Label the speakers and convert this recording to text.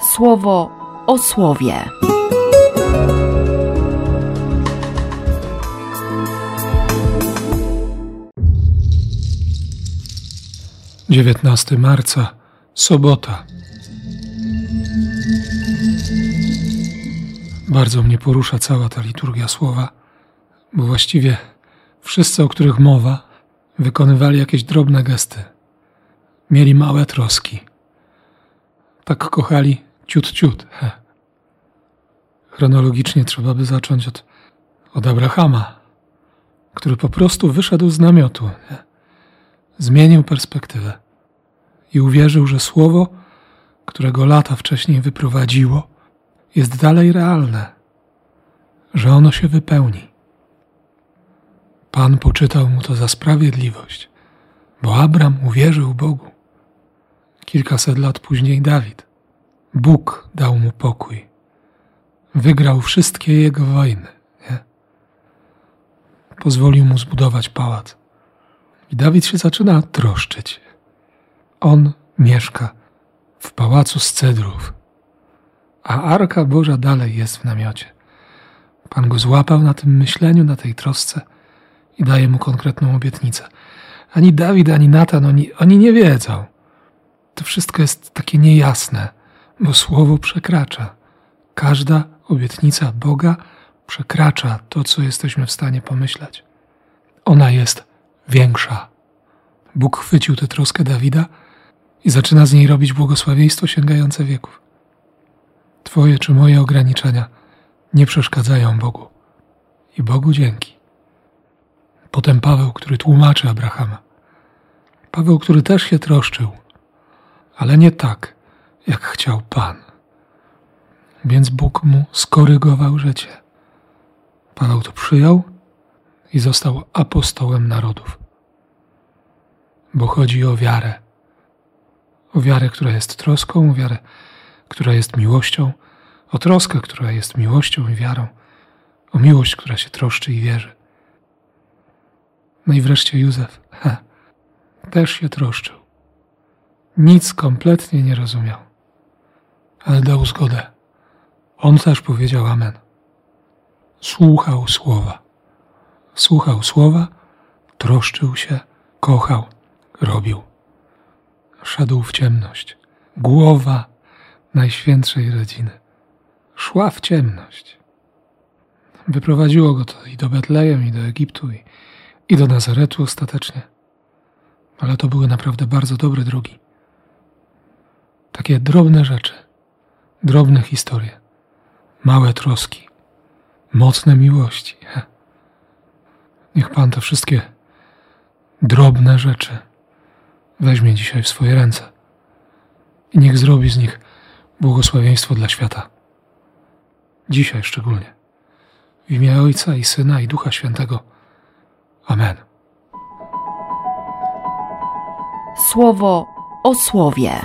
Speaker 1: słowo o słowie.
Speaker 2: Dziewiętnasty marca, sobota. Bardzo mnie porusza cała ta liturgia słowa, bo właściwie wszyscy, o których mowa, wykonywali jakieś drobne gesty. Mieli małe troski. Tak kochali ciut ciut. He. Chronologicznie trzeba by zacząć od, od Abrahama, który po prostu wyszedł z namiotu. Zmienił perspektywę i uwierzył, że słowo, którego lata wcześniej wyprowadziło, jest dalej realne, że ono się wypełni. Pan poczytał mu to za sprawiedliwość, bo Abram uwierzył Bogu. Kilkaset lat później Dawid. Bóg dał mu pokój. Wygrał wszystkie jego wojny. Nie? Pozwolił mu zbudować pałac. I Dawid się zaczyna troszczyć. On mieszka w pałacu z cedrów, a Arka Boża dalej jest w namiocie. Pan go złapał na tym myśleniu, na tej trosce i daje mu konkretną obietnicę. Ani Dawid, ani Natan, oni, oni nie wiedzą. To wszystko jest takie niejasne, bo słowo przekracza. Każda obietnica Boga przekracza to, co jesteśmy w stanie pomyśleć. Ona jest większa. Bóg chwycił tę troskę Dawida i zaczyna z niej robić błogosławieństwo sięgające wieków. Twoje czy moje ograniczenia nie przeszkadzają Bogu. I Bogu dzięki. Potem Paweł, który tłumaczy Abrahama. Paweł, który też się troszczył, ale nie tak, jak chciał Pan. Więc Bóg mu skorygował życie. Paweł to przyjął i został apostołem narodów. Bo chodzi o wiarę. O wiarę, która jest troską, o wiarę, która jest miłością, o troskę, która jest miłością i wiarą, o miłość, która się troszczy i wierzy. No i wreszcie Józef ha, też się troszczył. Nic kompletnie nie rozumiał, ale dał zgodę. On też powiedział Amen. Słuchał słowa. Słuchał słowa, troszczył się, kochał, robił. Szedł w ciemność. Głowa najświętszej rodziny szła w ciemność. Wyprowadziło go to i do Betlejem, i do Egiptu, i, i do Nazaretu ostatecznie. Ale to były naprawdę bardzo dobre drogi. Takie drobne rzeczy, drobne historie, małe troski, mocne miłości. Niech Pan te wszystkie drobne rzeczy weźmie dzisiaj w swoje ręce i niech zrobi z nich błogosławieństwo dla świata. Dzisiaj szczególnie. W imię Ojca i Syna i Ducha Świętego. Amen.
Speaker 1: Słowo o słowie.